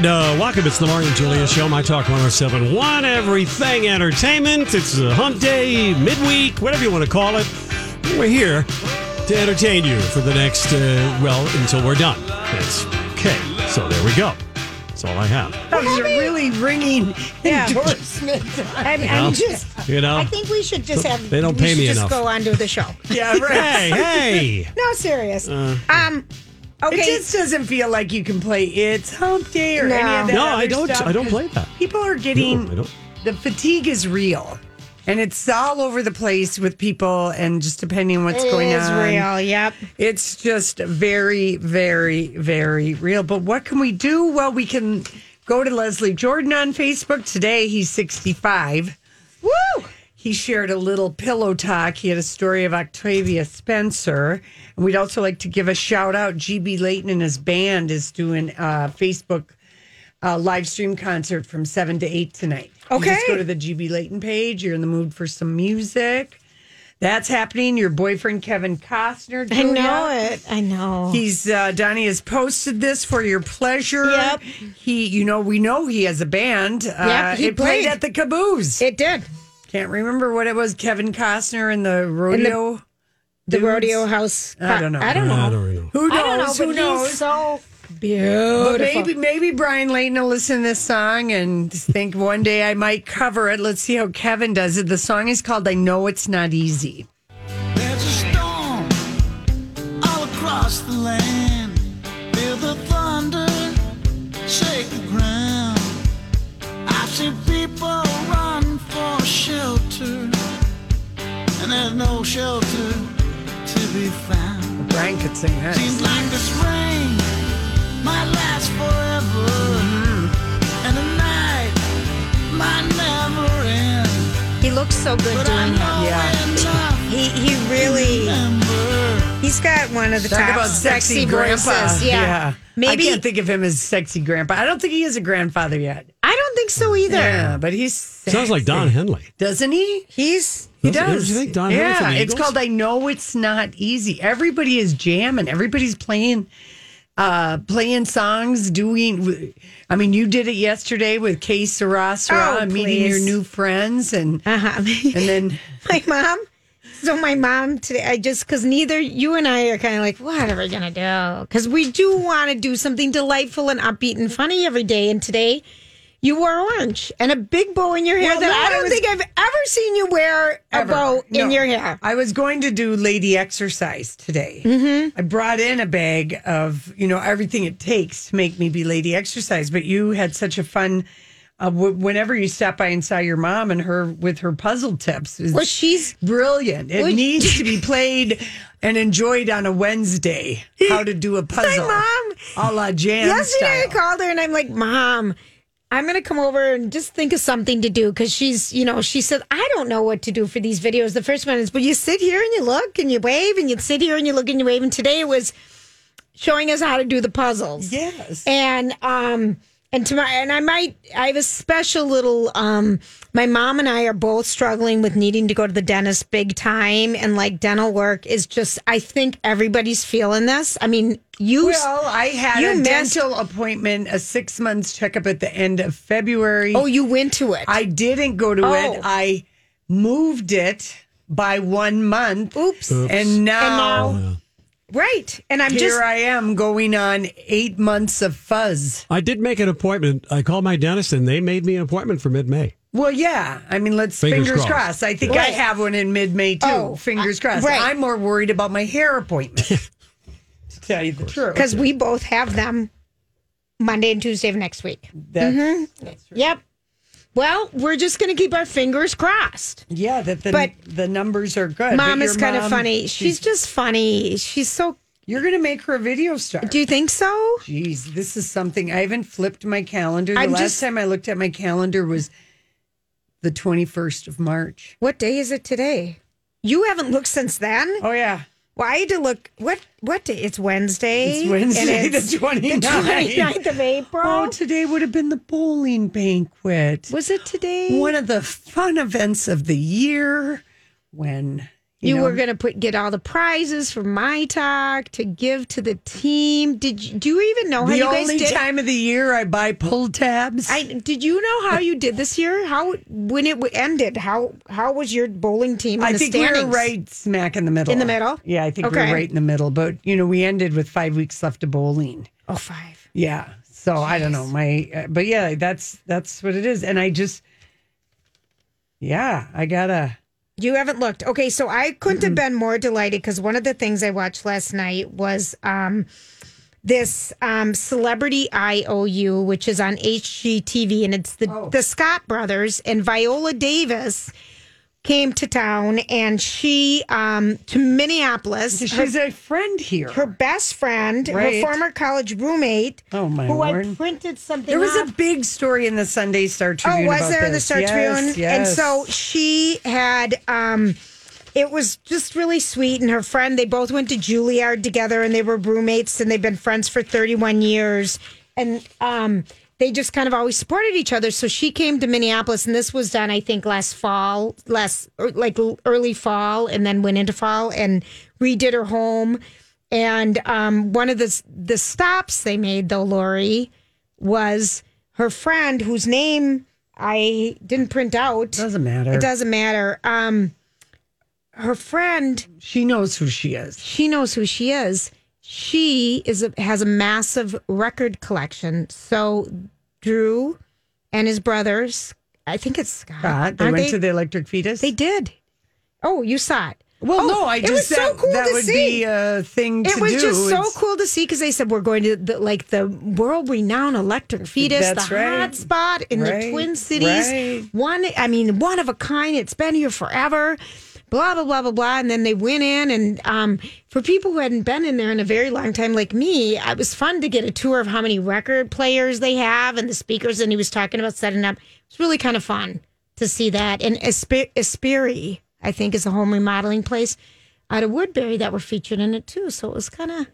And uh, welcome. It's the Mark and Julia Show, My Talk 1071, Everything Entertainment. It's a hump day, midweek, whatever you want to call it. We're here to entertain you for the next, uh, well, until we're done. That's okay. So there we go. That's all I have. That was a really ringing Yeah. endorsement. I'm, know? I'm just. You know? I think we should just have. They don't pay should me just enough. Go on to the show. yeah, right. Hey, hey. No, serious. Uh. um. Okay. It just doesn't feel like you can play It's Hump Day or No. any of that. No, I don't. stuff, I don't play that. People are getting No, the fatigue is real, and it's all over the place with people, and just depending on what's It going is on, real. Yep. It's just very, very, very real. But what can we do? Well, we can go to Leslie Jordan on Facebook today. He's 65. Woo. He shared a little pillow talk. He had a story of Octavia Spencer. And we'd also like to give a shout out. GB Leighton and his band is doing a Facebook uh, live stream concert from 7 to 8 tonight. You Okay. just go to the GB Leighton page. You're in the mood for some music. That's happening. Your boyfriend, Kevin Costner. I know it. I know. He's uh, Donnie has posted this for your pleasure. Yep. He, you know, we know he has a band. Uh, he it played played. at the Caboose. it did. Can't remember what it was. Kevin Costner in the rodeo. The dudes? rodeo house. I don't know. I don't know. I don't know. Who knows? I don't know. Who knows? He's so But beautiful. maybe maybe Brian Leighton will listen to this song and think one day I might cover it. Let's see how Kevin does it. The song is called "I Know It's Not Easy." Shelter to be found. Brian could sing that. Seems like this rain might last forever, mm-hmm. and the night might never end. he looks so good But doing it. know Yeah. He he really. He's got one of the Talk top about sexy, grandpa. voices. Yeah. Maybe I can't think of him as sexy grandpa. I don't think he is a grandfather yet. I don't think so either. Yeah, but he's Sounds like Don. Henley. doesn't he? He's He Doesn't- does. don't you think Don yeah, from it's called "I Know It's Not Easy." Everybody is jamming. Everybody's playing, uh, playing songs. Doing. I mean, you did it yesterday with Kay Sarah, Sarah Oh, meeting your new friends, and uh-huh. and then my mom. So my mom today, I just because neither you and I are kind of like, what are we gonna do? Because we do want to do something delightful and upbeat and funny every day. And today, you wore orange and a big bow in your hair Well, that no, I don't was- think I've ever seen you wear a Ever. bow in your hair. I was going to do lady exercise today. Mm-hmm. I brought in a bag of you know everything it takes to make me be lady exercise. But you had such a fun. Uh, w- whenever you stop by and saw your mom and her with her puzzle tips, Well, she's brilliant. It Well, needs to be played and enjoyed on a Wednesday. How to do a puzzle, mom. a la jam yesterday. I called her and I'm like, Mom, I'm gonna come over and just think of something to do because she's, you know, she said I don't know what to do for these videos. The first one is, but you sit here and you look and you wave and you sit here and you look and you wave. And today it was showing us how to do the puzzles. Yes. And um and tomorrow and I might I have a special little um my mom and I are both struggling with needing to go to the dentist big time and like dental work is just I think everybody's feeling this. I mean, you Well, I had You a missed- dental appointment, a six months checkup at the end of February. Oh, you went to it. I didn't go to Oh. it. I moved it by one month. Oops. And now, And now- oh, right. And I'm here just Here I am going on eight months of fuzz. I did make an appointment. I called my dentist and they made me an appointment for mid May. Well, yeah. I mean, let's Fingers fingers, crossed. crossed. I think I have one in mid May too. Oh, fingers I- crossed. right. I'm more worried about my hair appointment. to tell you the truth. because we both have them Monday and Tuesday of next week. That's, mm-hmm. Yep. Well, we're just going to keep our fingers crossed. Yeah, that the But- the numbers are good. Mom But is your kind of mom, funny. She's just funny. She's so. You're going to make her a video star. Do you think so? Jeez, this is something I haven't flipped my calendar. The I'm last just- time I looked at my calendar was the 21st of March. What day is it today? You haven't looked since then. Oh yeah, Well, I had to look. What what day? It's Wednesday. it's Wednesday and it's the 29th. 29th of April. Oh, today would have been the bowling banquet. was it today? One of the fun events of the year when You, know, were going to put get all the prizes for my talk to give to the team. Did you, do you even know how the you guys did? The only time of the year I buy pull tabs. I did you know how you did this year? How when it ended? How how was your bowling team in I the think standings? we were right smack in the middle. In the middle? Yeah, I think we Okay. were right in the middle. But you know, we ended with five weeks left of bowling. Oh, five. Yeah. So I don't know my, uh, but yeah, that's that's what it is. And I just, yeah, I gotta. You haven't looked. Okay, so I couldn't have been more delighted because one of the things I watched last night was um, this um, Celebrity IOU, which is on HGTV, and it's the the Scott brothers and Viola Davis came to town, and she um, to Minneapolis. Her, She's a friend here. her best friend, Right. her former college roommate, Oh, my who I Lord. printed something. there was a big story in the Sunday Star Tribune. Oh, was there in the. Star Yes, Tribune? And so she had um it was just really sweet and her friend they both went to Juilliard together and they were roommates and they've been friends for 31 years and um they just kind of always supported each other so she came to Minneapolis and this was done I think last fall last like early fall and then went into fall and redid her home and um one of the the stops they made though Lori was her friend whose name I didn't print out. doesn't matter. It doesn't matter. Um, her friend, She knows who she is. she knows who she is. She is a, has a massive record collection. So Drew and his brothers, I think it's Scott. God, they went to the Electric Fetus. They did. Oh, you saw it. Well, Oh, no, I it just was so that, cool that to would see. be a thing to It was do. just so It's- cool to see because they said we're going to the, like the world renowned electric fetus, That's the right. hot spot in Right, the Twin Cities. right. One, I mean, one of a kind. It's been here forever. Blah blah blah blah blah. And then they went in, and um, for people who hadn't been in there in a very long time, like me, it was fun to get a tour of how many record players they have and the speakers. And he was talking about setting up. It's really kind of fun to see that. And Esp- Espiri, I think, is a home remodeling place out of Woodbury that were featured in it too. So it was kind of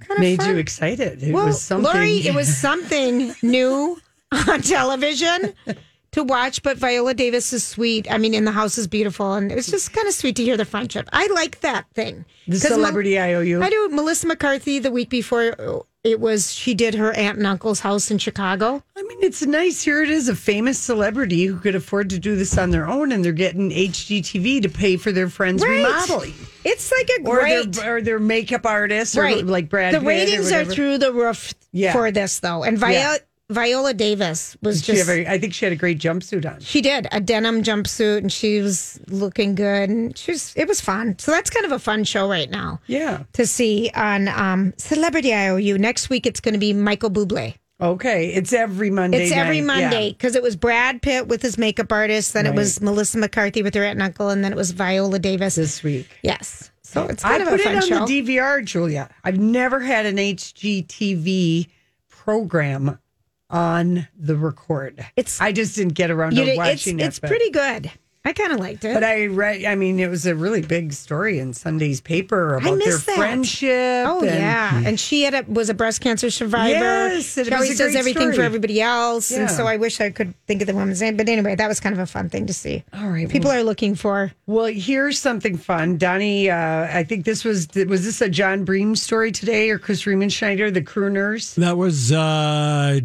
kind of made fun. you excited. It well, was something. Lori, it was something new on television to watch. But Viola Davis is sweet. I mean, in the house is beautiful, and it was just kind of sweet to hear the friendship. I like that thing. the 'Cause Mel- celebrity IOU. I do. Melissa McCarthy the week before uh, it was she did her aunt and uncle's house in Chicago. I mean, it's nice. Here it is, a famous celebrity who could afford to do this on their own, and they're getting HGTV to pay for their friends Right. remodeling, It's like a or great. their or their makeup artists, or right. like Brad. The Pitt ratings are through the roof Yeah. for this though, and Viola Yeah. Viola Davis was just a- I think she had a great jumpsuit on. She did a denim jumpsuit, and she was looking good, and she was. It was fun. So that's kind of a fun show right now Yeah. to see on um, Celebrity IOU. Next week, it's going to be Michael Bublé. Okay. It's every Monday. It's every night. Yeah. Monday because it was Brad Pitt with his makeup artist, then it was Melissa McCarthy with her aunt and uncle, and then it was Viola Davis. this week. yes, so it's I kind of put a fun show. I put it on show. the DVR, Julia. I've never had an HGTV program on the record. It's- I just didn't get around to did- it's watching it. it's but- pretty good. I kind of liked it. But I read. I mean, it was a really big story in Sunday's paper about their missed that. friendship. Oh and- yeah, and she had a, was a breast cancer survivor. Yes, it she always a does great everything for everybody else, Yeah. and so I wish I could think of the woman's name. But anyway, that was kind of a fun thing to see. All right, people well- are looking for. Well, here's something fun, Donnie. Uh, I think this was was this a Jon Bream story today or Chris Riemenschneider, the crooners? That was, uh,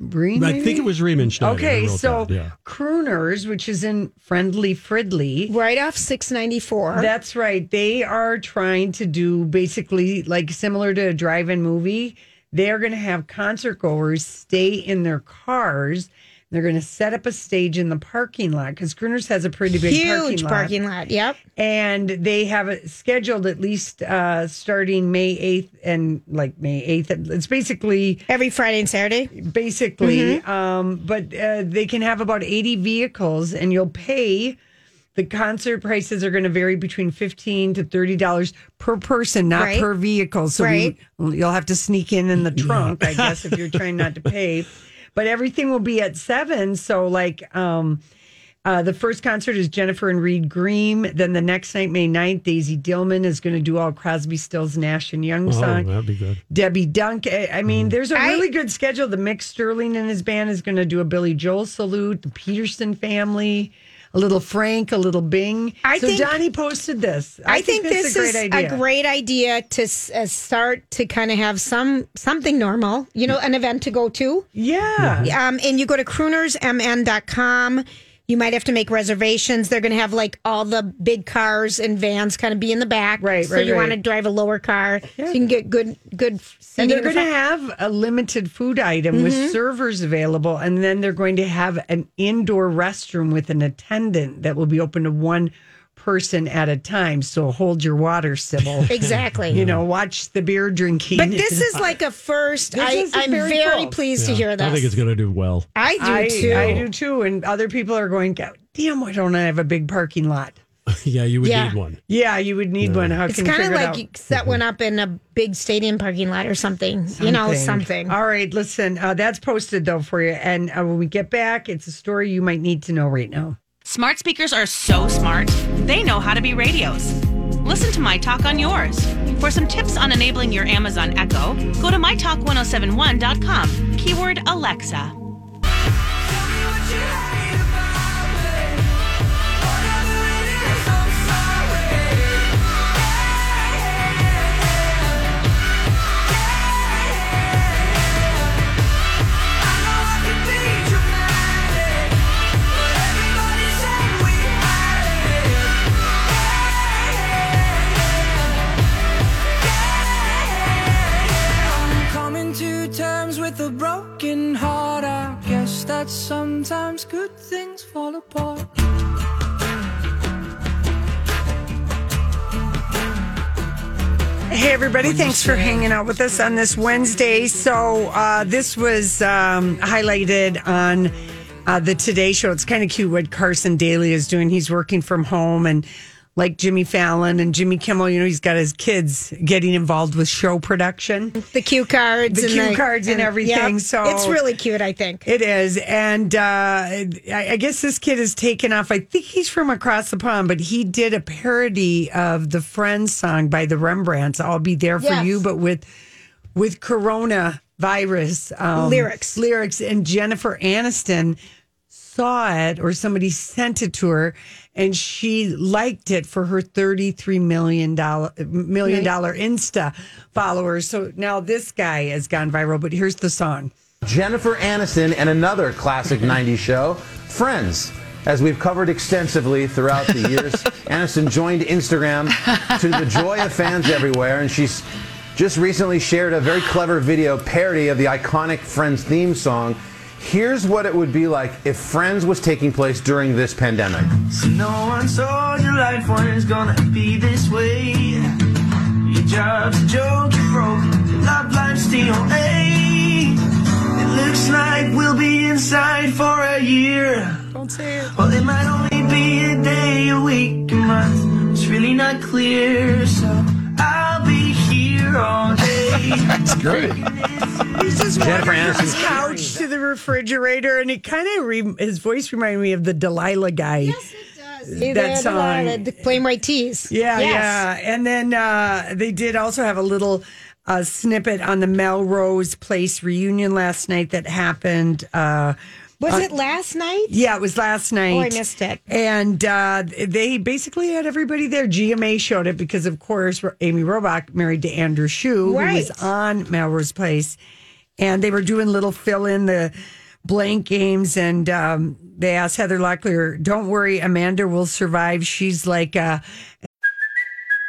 Bream, I maybe? think it was Riemenschneider. Okay, so yeah. crooners, which is in Friendly Fridley. Right off six ninety four. That's right. They are trying to do basically like similar to a drive-in movie. They are going to have concert goers stay in their cars. They're going to set up a stage in the parking lot because Crooners has a pretty big Huge parking lot. parking lot. Yep. and they have it scheduled at least uh, starting May 8th and like May 8th. It's basically Every Friday and Saturday. basically Mm-hmm. um, but uh, they can have about 80 vehicles and you'll pay the concert prices are going to vary between 15 to 30 dollars per person not Right. per vehicle so Right. we, you'll have to sneak in in the trunk i guess if you're trying not to pay but everything will be at seven so like um uh, the first concert is Jennifer and Reed Green. Then the next night, May 9th, Daisy Dillman is going to do all Crosby, Stills, Nash and Young Oh, that'd be good. Debbie Dunk. I I Mm. mean, there's a really good schedule. The Mick Sterling and his band is going to do a Billy Joel salute. The Peterson family, a little Frank, a little Bing. I so think- Donnie posted this. I, think, this this is a great idea to uh, start to kind of have some something normal, you know, an event to go to. Yeah. Um, and you go to croonersmn.com. You might have to make reservations. They're going to have like all the big cars and vans kind of be in the back. Right, So right, you want to drive a lower car so you can get good, good And seating. they're in the going to front. have a limited food item Mm-hmm. with servers available. And then they're going to have an indoor restroom with an attendant that will be open to one person at a time. So hold your water, Sybil. Exactly. you know, watch the beer drinking. But this is like a first. This I, I'm very very, cool. pleased to hear this. I think it's going to do well. I do I, too. I do too. And other people are going, damn, why don't I have a big parking lot? yeah, you would Yeah. need one. Yeah, you would need one. How It's kind of like you set one up in a big stadium parking lot or something. You know, something. All right, listen, uh, that's posted though for you. And uh, when we get back, it's a story you might need to know right now. Smart speakers are so smart, they know how to be radios. Listen to My Talk on yours. For some tips on enabling your Amazon Echo, go to mytalk1071.com. Keyword Alexa. Thanks for hanging out with us on this Wednesday. So, uh, this was um, highlighted on uh, the Today Show. It's kind of cute what Carson Daly is doing. He's working from home and like Jimmy Fallon and Jimmy Kimmel, you know, he's got his kids getting involved with show production. The cue cards, The and cue cards and everything, so- it's really cute. I think. It is. And uh, I, I guess this kid has taken off. I think he's from across the pond, but he did a parody of the Friends song by the Rembrandts, I'll Be There for Yes. You, but with with Corona virus um, Lyrics. Lyrics. And Jennifer Aniston saw it or somebody sent it to her and she liked it for her 33 million dollar million dollar insta followers so now this guy has gone viral but here's the song Jennifer Aniston and another classic 90s show, Friends. As we've covered extensively throughout the years, Aniston joined Instagram to the joy of fans everywhere, and she's just recently shared a very clever video parody of the iconic Friends theme song. Here's what it would be like if Friends was taking place during this pandemic. So no one told you life was gonna be this way. Your job's a joke, you broke. Your love life's DOA. It looks like we'll be inside for a year. don't say it Well, it might only be a day, a week, a month. It's really not clear, so I'll be here all day. It's great. He's just Jennifer walking from Aniston. his couch to the refrigerator, and it kind of re- his voice reminded me of the Delilah guy. Yes, See That song. Delilah, the Plain White T's. Yeah, Yes. yeah. And then uh, they did also have a little uh, snippet on the Melrose Place reunion last night that happened. Uh, Was it last night? yeah, it was last night. Oh, I missed it. And uh, they basically had everybody there. GMA showed it because, of course, Amy Robach married to Andrew Shue, who was on Melrose Place. And they were doing little fill in the blank games. And um, they asked Heather Locklear, don't worry, Amanda will survive. She's like, uh,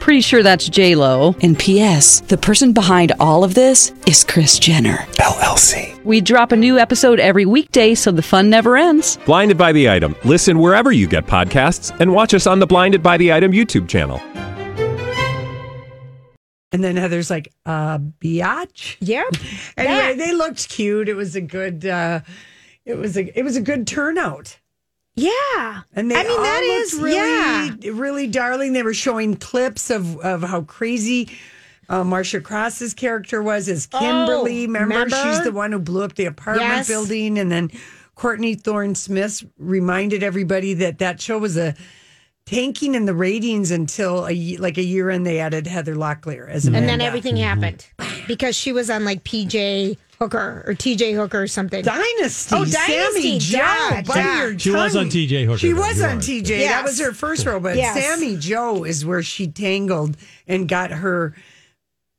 Pretty sure that's J Lo. And P.S. The person behind all of this is Kris Jenner LLC. We drop a new episode every weekday, so the fun never ends. Blinded by the item. Listen wherever you get podcasts, and watch us on the Blinded by the Item YouTube channel. And then Heather's like, uh, biatch. Yeah. Anyway, That. they looked cute. It was a good. uh It was a. It was a good turnout. Yeah. And they I mean, all that looked really, yeah. really darling. They were showing clips of of how crazy uh, Marcia Cross's character was as Kimberly. Oh, remember? remember? she's the one who blew up the apartment Yes. building, and then Courtney Thorne Smith reminded everybody that that show was a tanking in the ratings until a like a year in. They added Heather Locklear as a And then everything happened because she was on like PJ Hooker or TJ Hooker or something. Dynasty. Oh, Sammy Dynasty, Joe. yeah, bite yeah. your She was on TJ Hooker, She was on right. TJ. That was her first role. But Yes. Sammy Jo is where she tangled and got her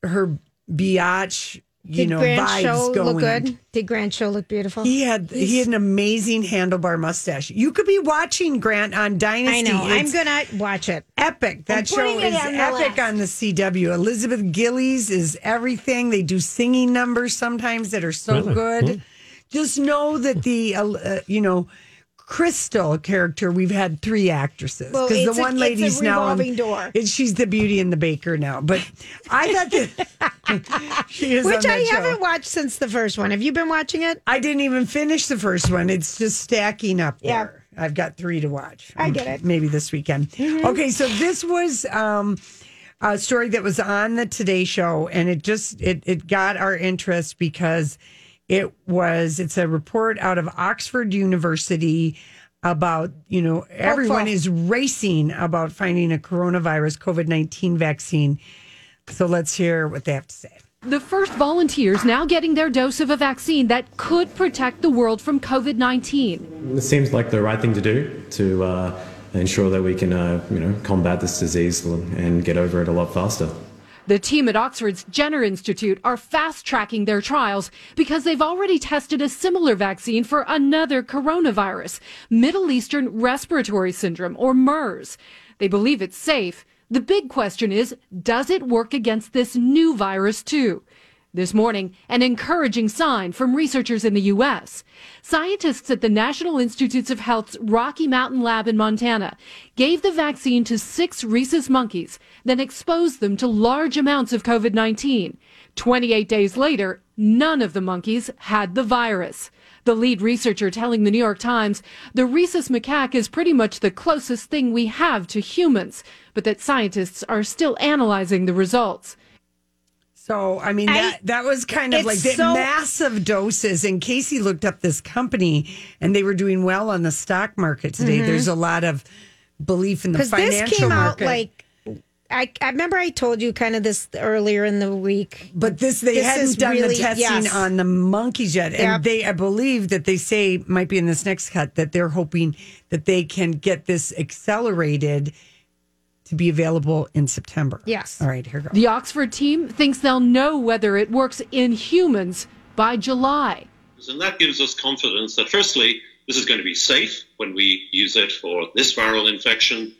her biatch, you Did know, Grant vibes Show going. look good? Did Grant Show look beautiful? He had he had an amazing handlebar mustache. You could be watching Grant on Dynasty. I know. I'm gonna watch it. epic. That show is on epic list. on the CW. Elizabeth Gillies is everything. They do singing numbers sometimes that are so Really? good. Just know that the uh, uh, you know Cristal character. We've had three actresses because it's the one a lady's now on- door. it- she's the Beauty and the Baker now. But I thought that she is Which I show. haven't watched since the first one. Have you been watching it? I didn't even finish the first one. It's just stacking up Yeah. there. I've got three to watch. I get it. Maybe this weekend. Okay, so this was um, a story that was on the Today Show, and it just it it got our interest because it was it's a report out of Oxford University about you know everyone is racing about finding a coronavirus COVID nineteen vaccine. So let's hear what they have to say. The first volunteers now getting their dose of a vaccine that could protect the world from COVID 19. It seems like the right thing to do to uh, ensure that we can, uh, you know, combat this disease and get over it a lot faster. The team at Oxford's Jenner Institute are fast tracking their trials because they've already tested a similar vaccine for another coronavirus, Middle Eastern Respiratory Syndrome, or MERS. They believe it's safe. The big question is does it work against this new virus too? This morning, an encouraging sign from researchers in the U.S. Scientists at the National Institutes of Health's Rocky Mountain Lab in Montana gave the vaccine to six rhesus monkeys, then exposed them to large amounts of COVID 19. 28 days later, none of the monkeys had the virus. The lead researcher telling the New York Times the rhesus macaque is pretty much the closest thing we have to humans, but that scientists are still analyzing the results. So I mean that that was kind of like so- massive doses. And Casey looked up this company, and they were doing well on the stock market today. Mhm. There's a lot of belief in the financial this came market. out like I, I remember I told you kind of this earlier in the week. but this they This hadn't done really- the testing yes. on the monkeys yet, and Yep. they I believe that they say might be in this next cut that they're hoping that they can get this accelerated to be available in September. Yes. All right, here goes. The Oxford team thinks they'll know whether it works in humans by July. And that gives us confidence that, firstly, this is going to be safe when we use it for this viral infection.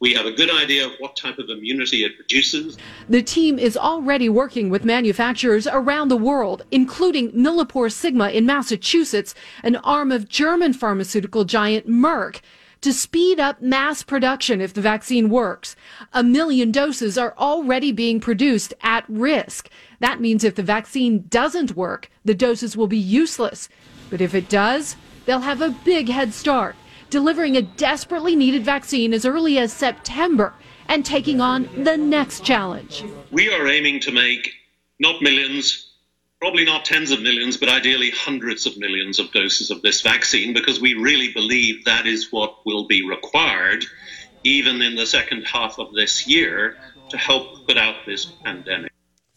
We have a good idea of what type of immunity it produces. The team is already working with manufacturers around the world, including Millipore Sigma in Massachusetts, an arm of German pharmaceutical giant Merck, to speed up mass production if the vaccine works. A million doses are already being produced at risk. That means if the vaccine doesn't work, the doses will be useless. But if it does, they'll have a big head start. delivering a desperately needed vaccine as early as September and taking on the next challenge. We are aiming to make not millions, probably not tens of millions, but ideally hundreds of millions of doses of this vaccine because we really believe that is what will be required even in the second half of this year to help put out this pandemic.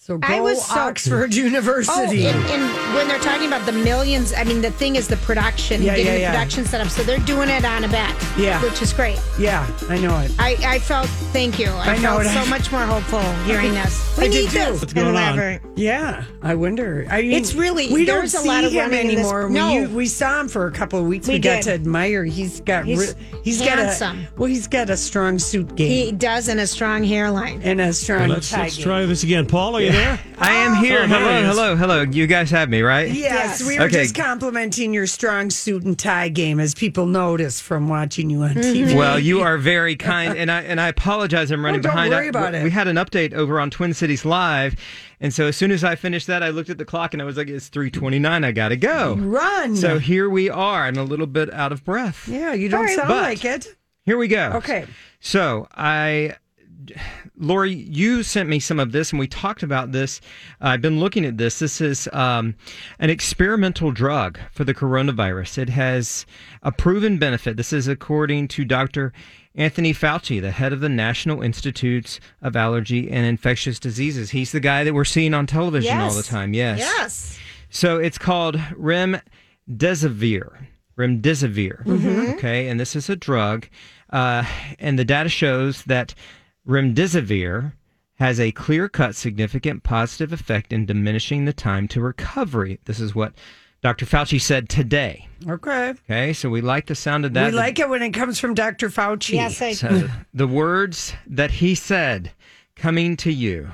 So go I was so- Oxford oh, University. Oh, and, and when they're talking about the millions, I mean, the thing is the production, Yeah, getting yeah, the yeah. production set up. So they're doing it on a bet, Yeah. which is great. yeah, I know it. I, I felt, thank you. I, I know felt it. so much more hopeful hearing this. We I need did too. this. What's going on? Yeah, I wonder. I mean, It's really- we don't there's a see lot of him running in this- anymore. No. we, we saw him for a couple of weeks. We, We got to admire. He's got He's re- he's handsome. got a well, he's got a strong suit game He does and a strong hairline. and a strong Let's, let's try this again. Paul, are you there? I am here. Oh, hello, hello, hello. You guys have me, right? Yes, we were Okay. just complimenting your strong suit and tie game, as people notice from watching you on Mm-hmm. TV. Well, you are very kind, and I and I apologize. I'm running Oh, don't behind. worry I- about we, it. We had an update over on Twin Cities Live, and so as soon as I finished that, I looked at the clock and I was like, "It's 3:29. I gotta go." Run. So here we are. I'm a little bit out of breath. yeah, you don't sound But- like it. Here we go. Okay. So I, Lori, you sent me some of this, and we talked about this. I've been looking at this. This is um, an experimental drug for the coronavirus. It has a proven benefit. This is according to Dr. Anthony Fauci, the head of the National Institutes of Allergy and Infectious Diseases. He's the guy that we're seeing on television all the time. Yes. Yes. So it's called remdesivir. Remdesivir. Okay, and this is a drug, uh, and the data shows that remdesivir has a clear-cut, significant positive effect in diminishing the time to recovery. This is what Dr. Fauci said today. Okay. Okay, so we like the sound of that. we like it when it comes from Dr. Fauci. Yes, I So the words that he said coming to you.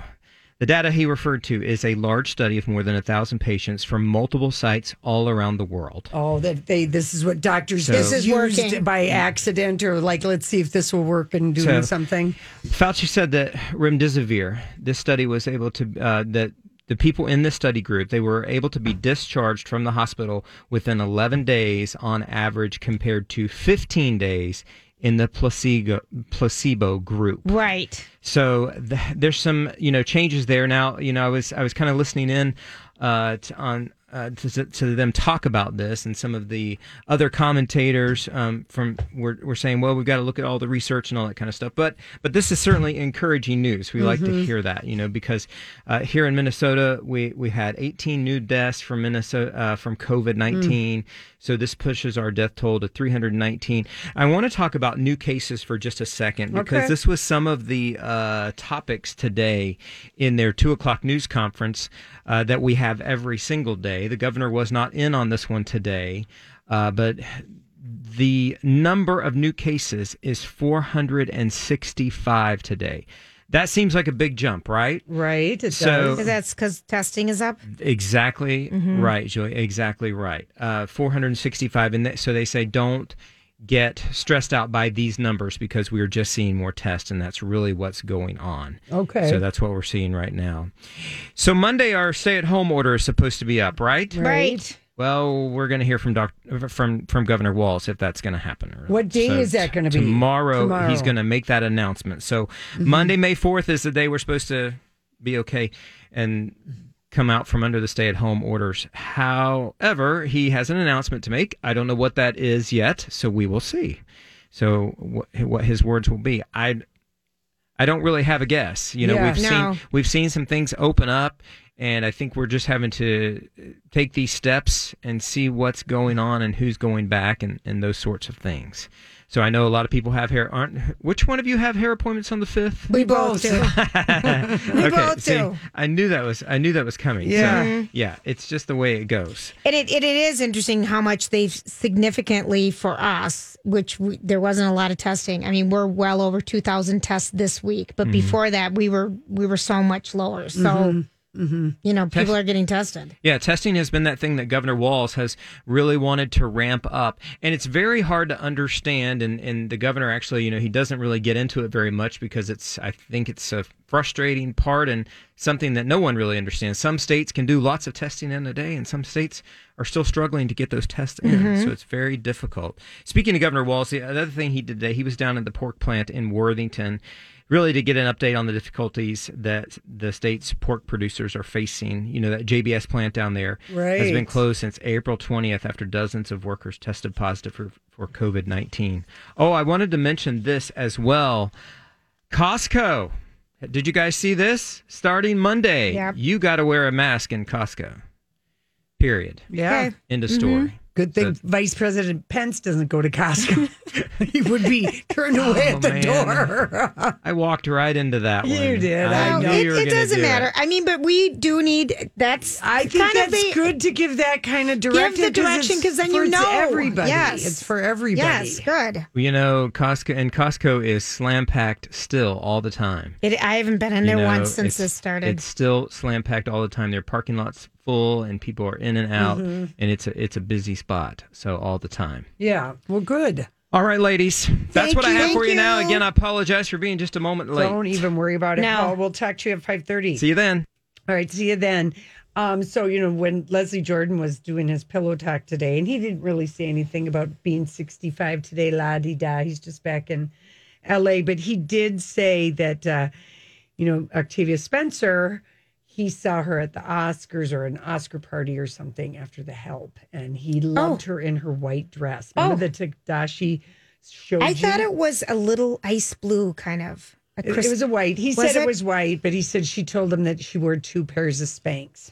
The data he referred to is a large study of more than a thousand patients from multiple sites all around the world. Oh, that they this is what doctors So- This is used working. by accident or like let's see if this will work and doing So- something. Fauci said that remdesivir, this study was able to uh, that the people in this study group they were able to be discharged from the hospital within 11 days on average, compared to 15 days in the placebo placebo group. Right. So th- there's some you know changes there now. You know I was I was kind of listening in uh, to, on. Uh, to, to them talk about this and some of the other commentators um, from were, were saying well we've got to look at all the research and all that kind of stuff. But but this is certainly encouraging news. We like to hear that you know because uh, here in Minnesota we we had 18 new deaths from Minnesota uh, from COVID-19 so this pushes our death toll to 319 I want to talk about new cases for just a second because Okay. this was some of the uh, topics today in their two o'clock news conference uh, that we have every single day. The governor was not in on this one today, uh, but the number of new cases is 465 today. That seems like a big jump, right? Right. So- does. That's because testing is up. Exactly right, Julie. Exactly right. Uh, 465. And th- so they say don't get stressed out by these numbers because we are just seeing more tests, and that's really what's going on. Okay. So that's what we're seeing right now. So Monday, our stay-at-home order is supposed to be up, right? Right. Well, we're going to hear from doc- from from Governor Walz if that's going to happen. or- What day is that gonna be? Tomorrow, Tomorrow. he's going to make that announcement. So Mm-hmm. Monday, May fourth, is the day we're supposed to be okay and come out from under the stay-at-home orders. However, he has an announcement to make. I don't know what that is yet, so we will see. So what, what his words will be, I I don't really have a guess. You know, Yeah. we've No. seen we've seen some things open up, and I think we're just having to uh, take these steps and see what's going on and who's going back and, and those sorts of things. So I know a lot of people have hair. Aren't which one of you have hair appointments on the fifth? We both do. we both see, do. I knew that was I knew that was coming. So, Yeah. yeah. It's just the way it goes. And it, it, it is interesting how much they've significantly for us, which we, there wasn't a lot of testing. I mean, we're well over 2,000 tests this week, but before that, we were we were so much lower. So Mm-hmm. You know people Test- are getting tested. Yeah, testing has been that thing that Governor Walz has really wanted to ramp up. And it's very hard to understand. And, and the governor actually, you know, he doesn't really get into it very much because it's, I think it's a frustrating part and something that no one really understands. Some states can do lots of testing in a day, and some states are still struggling to get those tests in. Mhm. So it's very difficult. Speaking to Governor Walz, the other thing he did today, he was down at the pork plant in Worthington really to get an update on the difficulties that the state's pork producers are facing. You know, that JBS plant down there has been closed since April 20th after dozens of workers tested positive for, for COVID 19. Oh, I wanted to mention this as well. Costco. Did you guys see this? Starting Monday, Yep. you got to wear a mask in Costco. Period. Yeah. End of story. Mm-hmm. Good thing Vice President Pence doesn't go to Costco. he would be turned oh, away Oh, at the man. door. I walked right into that You one. did, I know. you were it doesn't do matter. it. I mean, but we do need that's. I think kind of that's the- good to give that kind of direction. Give the direction because then you know everybody. Yes, It's for everybody. Yes, good. You know, Costco and Costco is slam packed still all the time. It, I haven't been in You there know, once since this started. It's still slam packed all the time. Their parking lots full, and people are in and out, Mhm. and it's a it's a busy spot. So all the time. Yeah. Well, good. All right, ladies, that's Thank what I you. have for Thank you now. Again, I apologize for being just a moment late. Don't even worry about it. No. Paul. We'll talk to you at five thirty. See you then. All right, see you then. Um, so you know when Leslie Jordan was doing his pillow talk today, and he didn't really say anything about being sixty-five today, la di da. He's just back in L.A., but he did say that uh, you know Octavia Spencer. He saw her at the Oscars or an Oscar party or something after The Help, and he oh. loved her in her white dress. Remember Oh. the Tadashi Shoji I thought it was a little ice blue kind of. It, it was a white. He Was said it? it? was white, but he said she told him that she wore two pairs of Spanx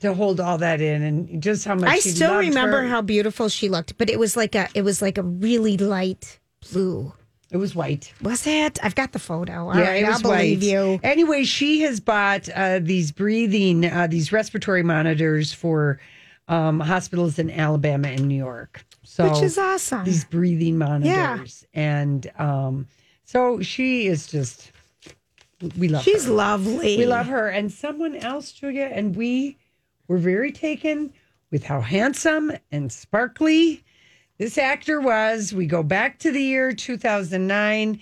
to hold all that in, and just how much I still remember her. how beautiful she looked, but it was like a it was like a really light blue. It was white. Was it? I've got the photo. All yeah, right, it was I'll believe white. you. Anyway, she has bought uh, these breathing, uh, these respiratory monitors for um, hospitals in Alabama and New York. So Which is awesome. These breathing monitors, and um, so she is just. We love. Her. She's her. lovely. We love her, and someone else, Julia, and we were very taken with how handsome and sparkly this actor was. We go back to the year 2009.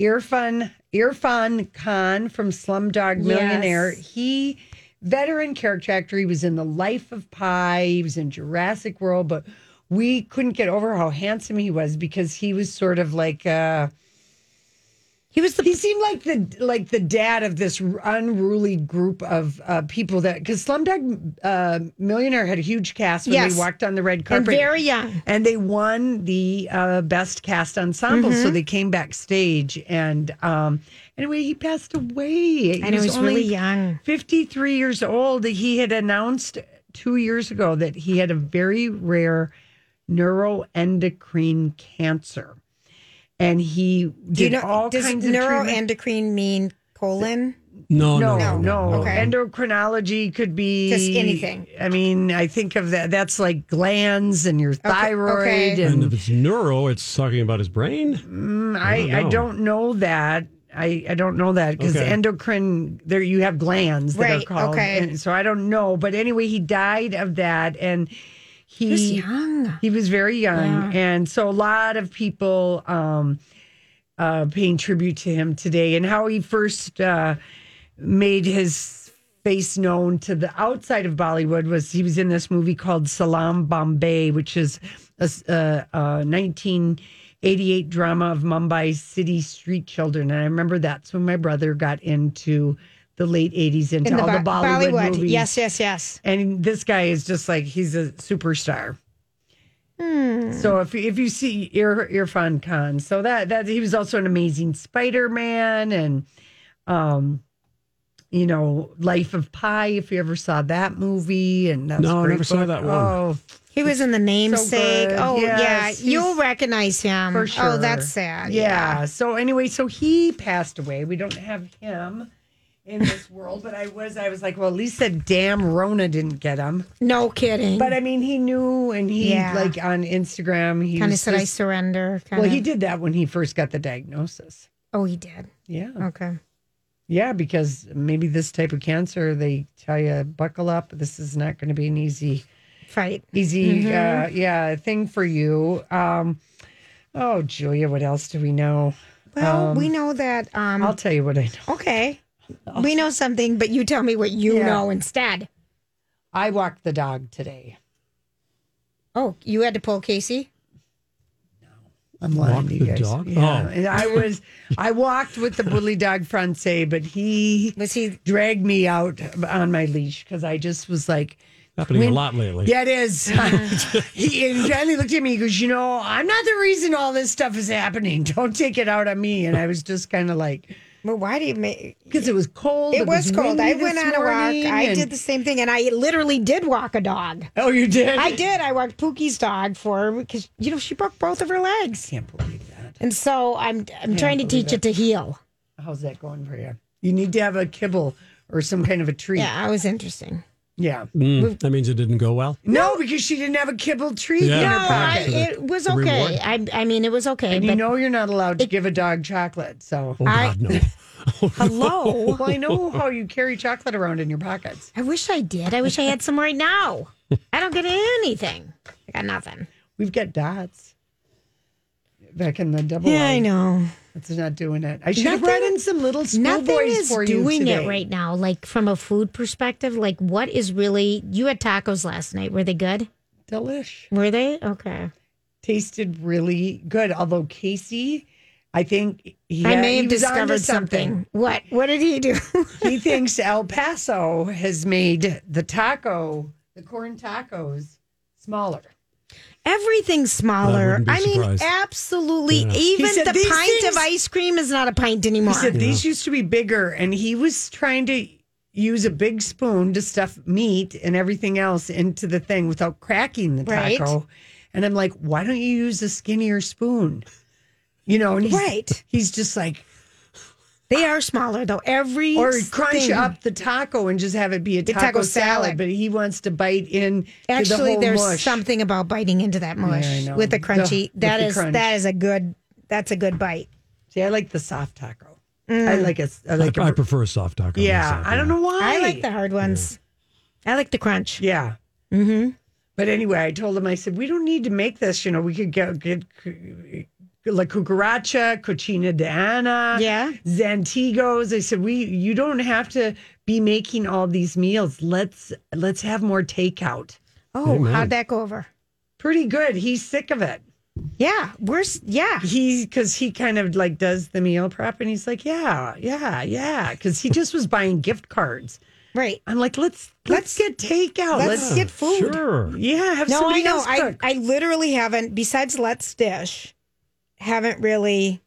Irfan Irfan Khan from Slumdog Millionaire. Yes. He veteran character actor. He was in The Life of Pi. He was in Jurassic World, but we couldn't get over how handsome he was because he was sort of like uh he was the he seemed like the like the dad of this unruly group of uh, people that because Slumdog uh, Millionaire had a huge cast when Yes. they walked on the red And carpet, very young. and they won the uh, best cast ensemble. So Mhm. they came backstage, and um, anyway, he passed away. I know, was only really young. fifty three years old. He had announced two years ago that he had a very rare neuroendocrine cancer. And he did Do you know? all does kinds of neuroendocrine mean colon? No, no, no, no. Okay. Endocrinology could be Just anything. I mean, I think of that. That's like glands and your thyroid. okay. And And, if it's neuro, it's talking about his brain. Mm, I I, don't I know. don't know that. I, I don't know that because Okay. endocrine there you have glands that are Right, called. okay. And so I don't know, but anyway, he died of that, and he was young. He was very young, Yeah. and so a lot of people um, uh, paying tribute to him today, and how he first uh, made his face known to the outside of Bollywood was he was in this movie called Salaam Bombay, which is a 1988 drama of Mumbai city street children, and I remember that's when my brother got into the late 80s into In the all the Bo- Bollywood, Bollywood. movies. Yes, yes, yes. And this guy is just like he's a superstar. Hmm. So if if you see Ir- Irfan Khan, so that that he was also an amazing Spider Man and um you know Life of Pi. If you ever saw that movie, and that No, a I great never saw that one. Oh, He was in the namesake. good. oh Yes, yeah, you'll recognize him for sure. Oh, that's sad. Yeah. So anyway, so he passed away. We don't have him in this world, but I was I was like, well, at least that damn Rona didn't get him. No kidding. But I mean, he knew, and he Yeah. like on Instagram, he kind of was said, "I just- surrender." Well, kinda. he did that when he first got the diagnosis. Oh, he did. Yeah. Okay. Yeah, because maybe this type of cancer, they tell you, buckle up. This is not going to be an easy fight, easy, Mhm. uh, yeah, thing for you. Um, oh, Julia, what else do we know? Well, Um, we know that. Um, I'll tell you what I know. Okay. We know something, but you tell me what you Yeah. know instead. I walked the dog today. Oh, you had to pull Casey? No. I'm lying Walk to you the guys. dog? Yeah. Oh. And I was, I walked with the bully dog Francais, but he was he dragged me out on my leash because I just was like, Happening when- a lot lately. Yeah, it is. Uh-huh. he and Johnny looked at me. He goes, "You know, I'm not the reason all this stuff is happening. Don't take it out on me." And I was just kind of like, "Well, why do you make?" Because it was cold. It, was, cold. I went on a walk. I and- did the same thing, and I literally did walk a dog. Oh, you did? I did. I walked Pookie's dog for her because you know she broke both of her legs. Can't believe that. And so I'm I'm trying to teach it to heal. How's that going for you? You need to have a kibble or some kind of a treat. Yeah, it was interesting. Yeah. Mm, that means it didn't go well. No, because she didn't have a kibble treat Yeah. in her No, I, it was okay. I I mean it was okay. and but you know you're not allowed to give a dog chocolate. So Oh, God, no. hello. well, I know how you carry chocolate around in your pockets. I wish I did. I wish I had some right now. I don't get anything. I got nothing. We've got dots back in the double. Yeah, I know. It's not doing it. I should have Nothing- brought in some little schoolboys for you doing today. it right now. Like from a food perspective, like what is really? You had tacos last night. Were they good? Delish. Were they okay? Tasted really good. Although Casey, I think he I had- may have discovered something. What? What did he do? he thinks El Paso has made the taco, the corn tacos, smaller. Everything's smaller. wouldn't be I mean, absolutely. Yeah. Even said the pint things- of ice cream is not a pint anymore. He said these used to be bigger, and he was trying to use a big spoon to stuff meat and everything else into the thing without cracking the Right. taco. And I'm like, why don't you use a skinnier spoon? You know, and he's, Right. He's just like, They are smaller though. Every or crunch thing. up the taco and just have it be a taco, taco salad. salad. But he wants to bite in. to the Actually, whole there's mush. something about biting into that mush I know. with the The- crunchy. with that the is crunch. that is a good. That's a good bite. See, I like the soft taco. Mm. I like it. I like. I, a- I prefer a soft taco. yeah, myself, I don't know why. I like the hard ones. I like the crunch. Yeah. Mm-hmm. But anyway, I told him, I said, we don't need to make this. You know, we could get, get La Cucaracha, Cochina de Ana, Yeah. Zantigos. I said, we, you don't have to be making all these meals. Let's, let's have more takeout. Oh, Amen. how'd that go over? Pretty good. He's sick of it. Yeah, we're yeah. He, cause he kind of like does the meal prep and he's like, yeah, yeah, yeah. Cause he just was buying gift cards. Right. I'm like, let's, let's, get takeout. Let's Let's, get food. Sure. yeah, have No, I know. I. I literally haven't. Besides Let's Dish, haven't really.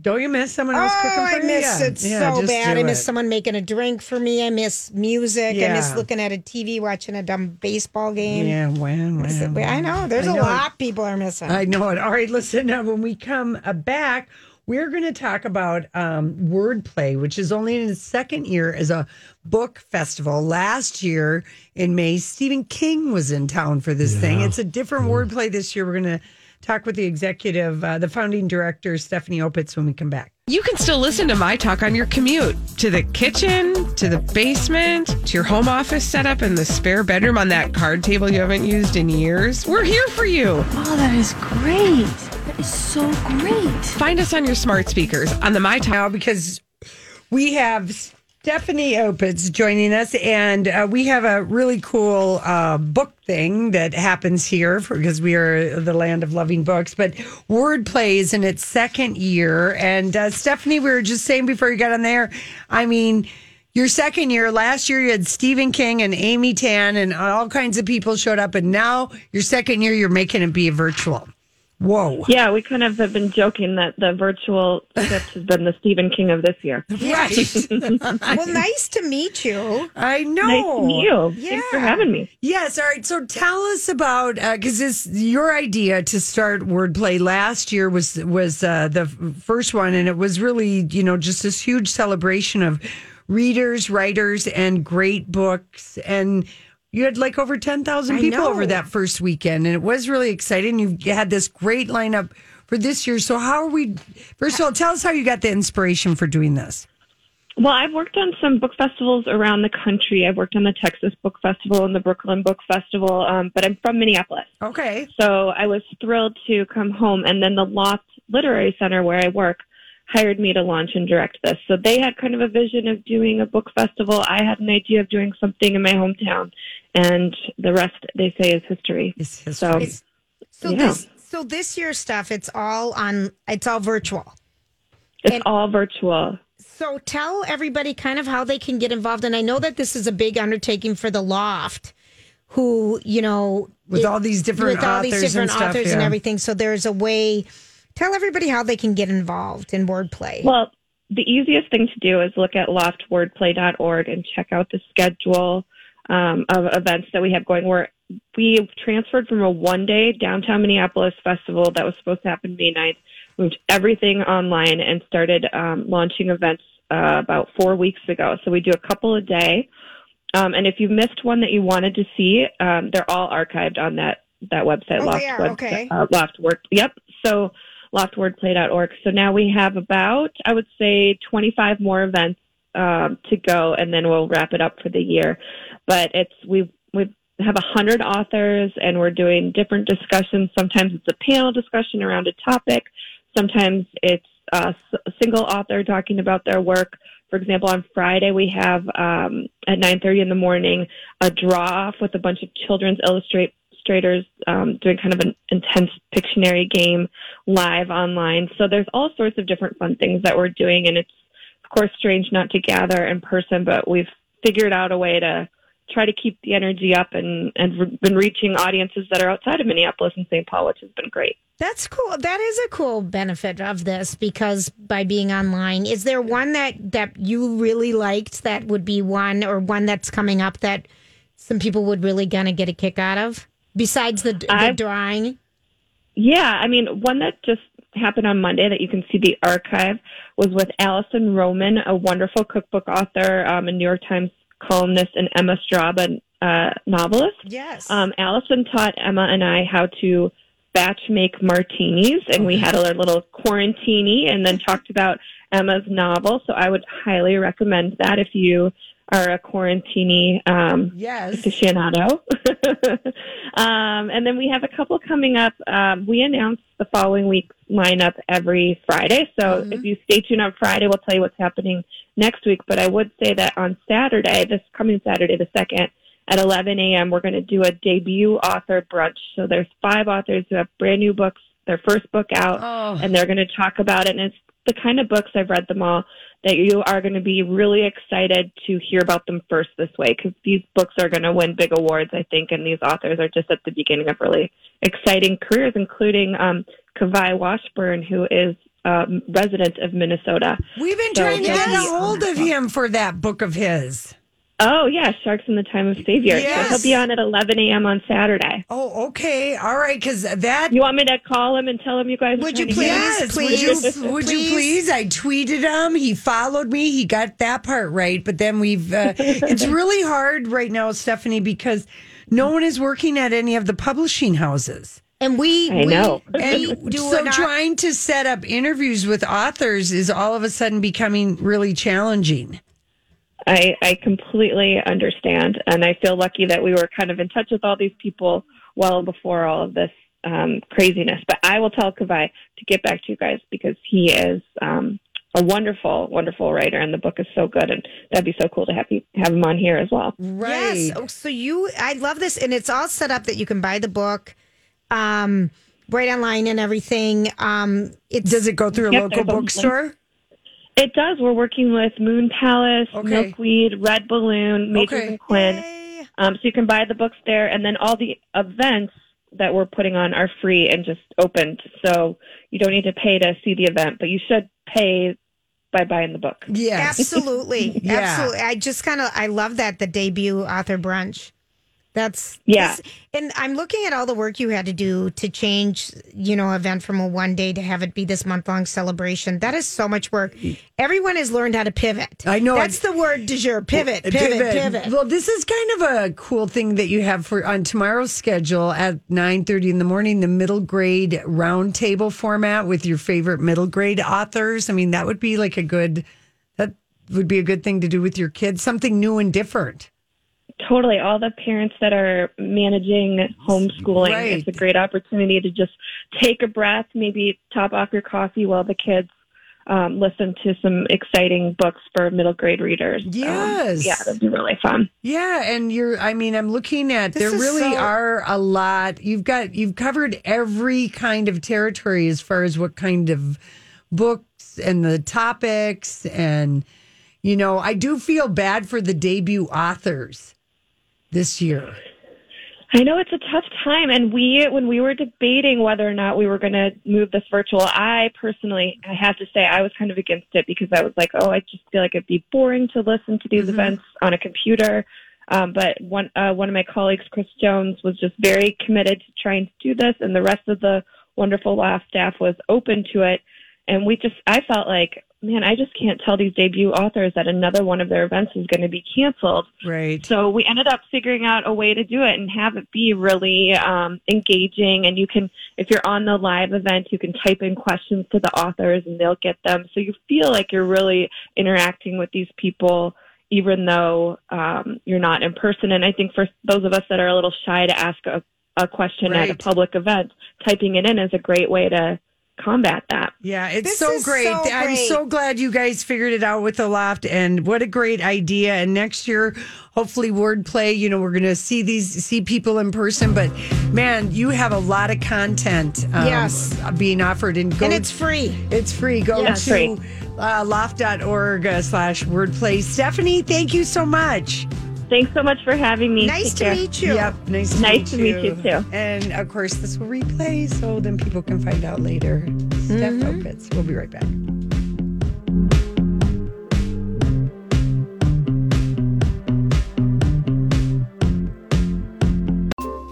Don't you miss someone Oh, else cooking for I you? miss Yeah. it Yeah, so just bad. I miss it. someone making a drink for me. I miss music. I miss looking at a TV, watching a dumb baseball game. Yeah, when, Miss it. when, I know. There's I a know. lot people are missing. I know it. All right, listen. Now, when we come uh, back, we're going to talk about um, wordplay, which is only in its second year as a book festival. Last year in May, Stephen King was in town for this thing. It's a different wordplay this year. We're going to talk with the executive, uh, the founding director, Stephanie Opitz, when we come back. You can still listen to My Talk on your commute to the kitchen, to the basement, to your home office setup in the spare bedroom on that card table you haven't used in years. We're here for you. Oh, that is great. That is so great. Find us on your smart speakers on the My Talk. now because we have Stephanie Opitz joining us, and uh, we have a really cool uh, book thing that happens here because we are the land of loving books. But Wordplay is in its second year, and uh, Stephanie, we were just saying before you got on there, I mean. Your second year, last year you had Stephen King and Amy Tan and all kinds of people showed up, and now your second year you're making it be virtual. Whoa. Yeah, we kind of have been joking that the virtual script has been the Stephen King of this year. Right. well, nice to meet you. I know. Nice to meet you. Thanks for having me. Yes. All right. So tell us about because this your idea to start wordplay last year was was uh, the first one, and it was really you know just this huge celebration of readers, writers, and great books and. You had like over 10,000 I people over that first weekend, and it was really exciting. You had this great lineup for this year. So, how are we? First of all, tell us how you got the inspiration for doing this. Well, I've worked on some book festivals around the country. I've worked on the Texas Book Festival and the Brooklyn Book Festival, um, but I'm from Minneapolis. Okay. So I was thrilled to come home. And then the Loft Literary Center, where I work, hired me to launch and direct this. So they had kind of a vision of doing a book festival. I had an idea of doing something in my hometown. And the rest, they say, is history. So, So yeah. this so this year's stuff, it's all on it's all virtual. it's all virtual. So tell everybody kind of how they can get involved. And I know that this is a big undertaking for the loft, who, you know, With all these different with all these authors and different stuff, authors and everything. So there's a way tell everybody how they can get involved in wordplay. Well, the easiest thing to do is look at loftwordplay.org and check out the schedule um, of events that we have going. Where we transferred from a one-day downtown Minneapolis festival that was supposed to happen May 9th, moved everything online and started um, launching events uh, about four weeks ago. So we do a couple a day. Um, and if you missed one that you wanted to see, um, they're all archived on that that website. Oh, Loft they are? web- Okay. Uh, Loft Word. Yep. So loftwordplay.org. So now we have about, I would say, 25 more events um, to go, and then we'll wrap it up for the year. But it's we we have a hundred authors, and we're doing different discussions. Sometimes it's a panel discussion around a topic. Sometimes it's a single author talking about their work. For example, on Friday we have um, at 9:30 in the morning a draw off with a bunch of children's illustrate illustrators um, doing kind of an intense Pictionary game live online. So there's all sorts of different fun things that we're doing, and it's of course strange not to gather in person, but we've figured out a way to try to keep the energy up and and re- been reaching audiences that are outside of Minneapolis and St. Paul, which has been great. That's cool. That is a cool benefit of this because by being online, is there one that that you really liked that would be one or one that's coming up that some people would really gonna get a kick out of besides the, the drawing? Yeah, I mean, one that just happened on Monday that you can see the archive was with Alison Roman, a wonderful cookbook author, um, a New York Times columnist, and Emma Straub, a uh, novelist. Yes. Um, Alison taught Emma and I how to batch make martinis, and we had a little quarantini and then talked about Emma's novel. So I would highly recommend that if you are a quarantini um, yes. aficionado. um, and then we have a couple coming up. Um, we announce the following week's lineup every Friday. So if you stay tuned on Friday, we'll tell you what's happening next week. But I would say that on Saturday, this coming Saturday, the second, at 11 a.m., we're going to do a debut author brunch. So there's five authors who have brand new books, their first book out, Oh. and they're going to talk about it. And it's the kind of books I've read them all that you are going to be really excited to hear about them first this way because these books are going to win big awards, I think, and these authors are just at the beginning of really exciting careers, including um, Kawai Washburn, who is um, resident of Minnesota. We've been So trying to get a hold of him for that book of his. Oh yeah, Sharks in the Time of Savior. Yes. So he'll be on at 11 a.m. on Saturday. Oh, okay, all right, because that. You want me to call him and tell him you guys? Would you please, get him? please, would you, would you please? I tweeted him. He followed me. He got that part right. But then we've. Uh, it's really hard right now, Stephanie, because no one is working at any of the publishing houses. And we, I know. And do so an- trying to set up interviews with authors is all of a sudden becoming really challenging. I, I completely understand. And I feel lucky that we were kind of in touch with all these people well before all of this um, craziness. But I will tell Kawai to get back to you guys because he is um, a wonderful, wonderful writer, and the book is so good. And that'd be so cool to have, you, have him on here as well. Right. Yes. Oh, so you, I love this, and it's all set up that you can buy the book, um, right online and everything. Um, it's Does it go through a Yep, local there's link. bookstore? It does. We're working with Moon Palace, Okay. Milkweed, Red Balloon, Magers Okay. and Quinn. Um, so you can buy the books there, and then all the events that we're putting on are free and just opened. So you don't need to pay to see the event, but you should pay by buying the book. Yes. Absolutely. Yeah. Absolutely. I just kind of I love that the debut author brunch. That's Yeah. and I'm looking at all the work you had to do to change, you know, event from a one day to have it be this month long celebration. That is so much work. Everyone has learned how to pivot. I know. That's the word du jour. Pivot, pivot, pivot. Well, this is kind of a cool thing that you have for on tomorrow's schedule at nine thirty in the morning. The middle grade roundtable format with your favorite middle grade authors. I mean, that would be like a good. That would be a good thing to do with your kids, something new and different. Totally. All the parents that are managing homeschooling, Right. it's a great opportunity to just take a breath, maybe top off your coffee while the kids um, listen to some exciting books for middle grade readers. Um, Yes. yeah, that'd be really fun. Yeah, and you're I mean, I'm looking at This there is really so- are a lot. You've got you've covered every kind of territory as far as what kind of books and the topics and you know, I do feel bad for the debut authors this year. I know it's a tough time, and we when we were debating whether or not we were going to move this virtual, I personally, I have to say, I was kind of against it because I was like, oh, I just feel like it'd be boring to listen to these events on a computer. Um, but one uh, one of my colleagues, Chris Jones, was just very committed to trying to do this, and the rest of the wonderful Loft staff was open to it. And we just, I felt like, man, I just can't tell these debut authors that another one of their events is going to be canceled. Right. So we ended up figuring out a way to do it and have it be really um, engaging. And you can, if you're on the live event, you can type in questions to the authors and they'll get them. So you feel like you're really interacting with these people, even though um, you're not in person. And I think for those of us that are a little shy to ask a, a question at a public event, typing it in is a great way to combat that. Yeah, it's This so great. so I'm great. so glad you guys figured it out with the loft and what a great idea. And next year, hopefully wordplay, you know, we're going to see these see people in person, but man, you have a lot of content um, Yes. being offered and go And it's free. It's free. Go Yes. to Free. uh, loft.org uh, slash wordplay. Stephanie, thank you so much. Thanks so much for having me. Nice Take to care. meet you. Yep, nice to, Nice meet, to you. meet you, too. And of course, this will replay so then people can find out later. Steph Mm-hmm. Opitz. We'll be right back.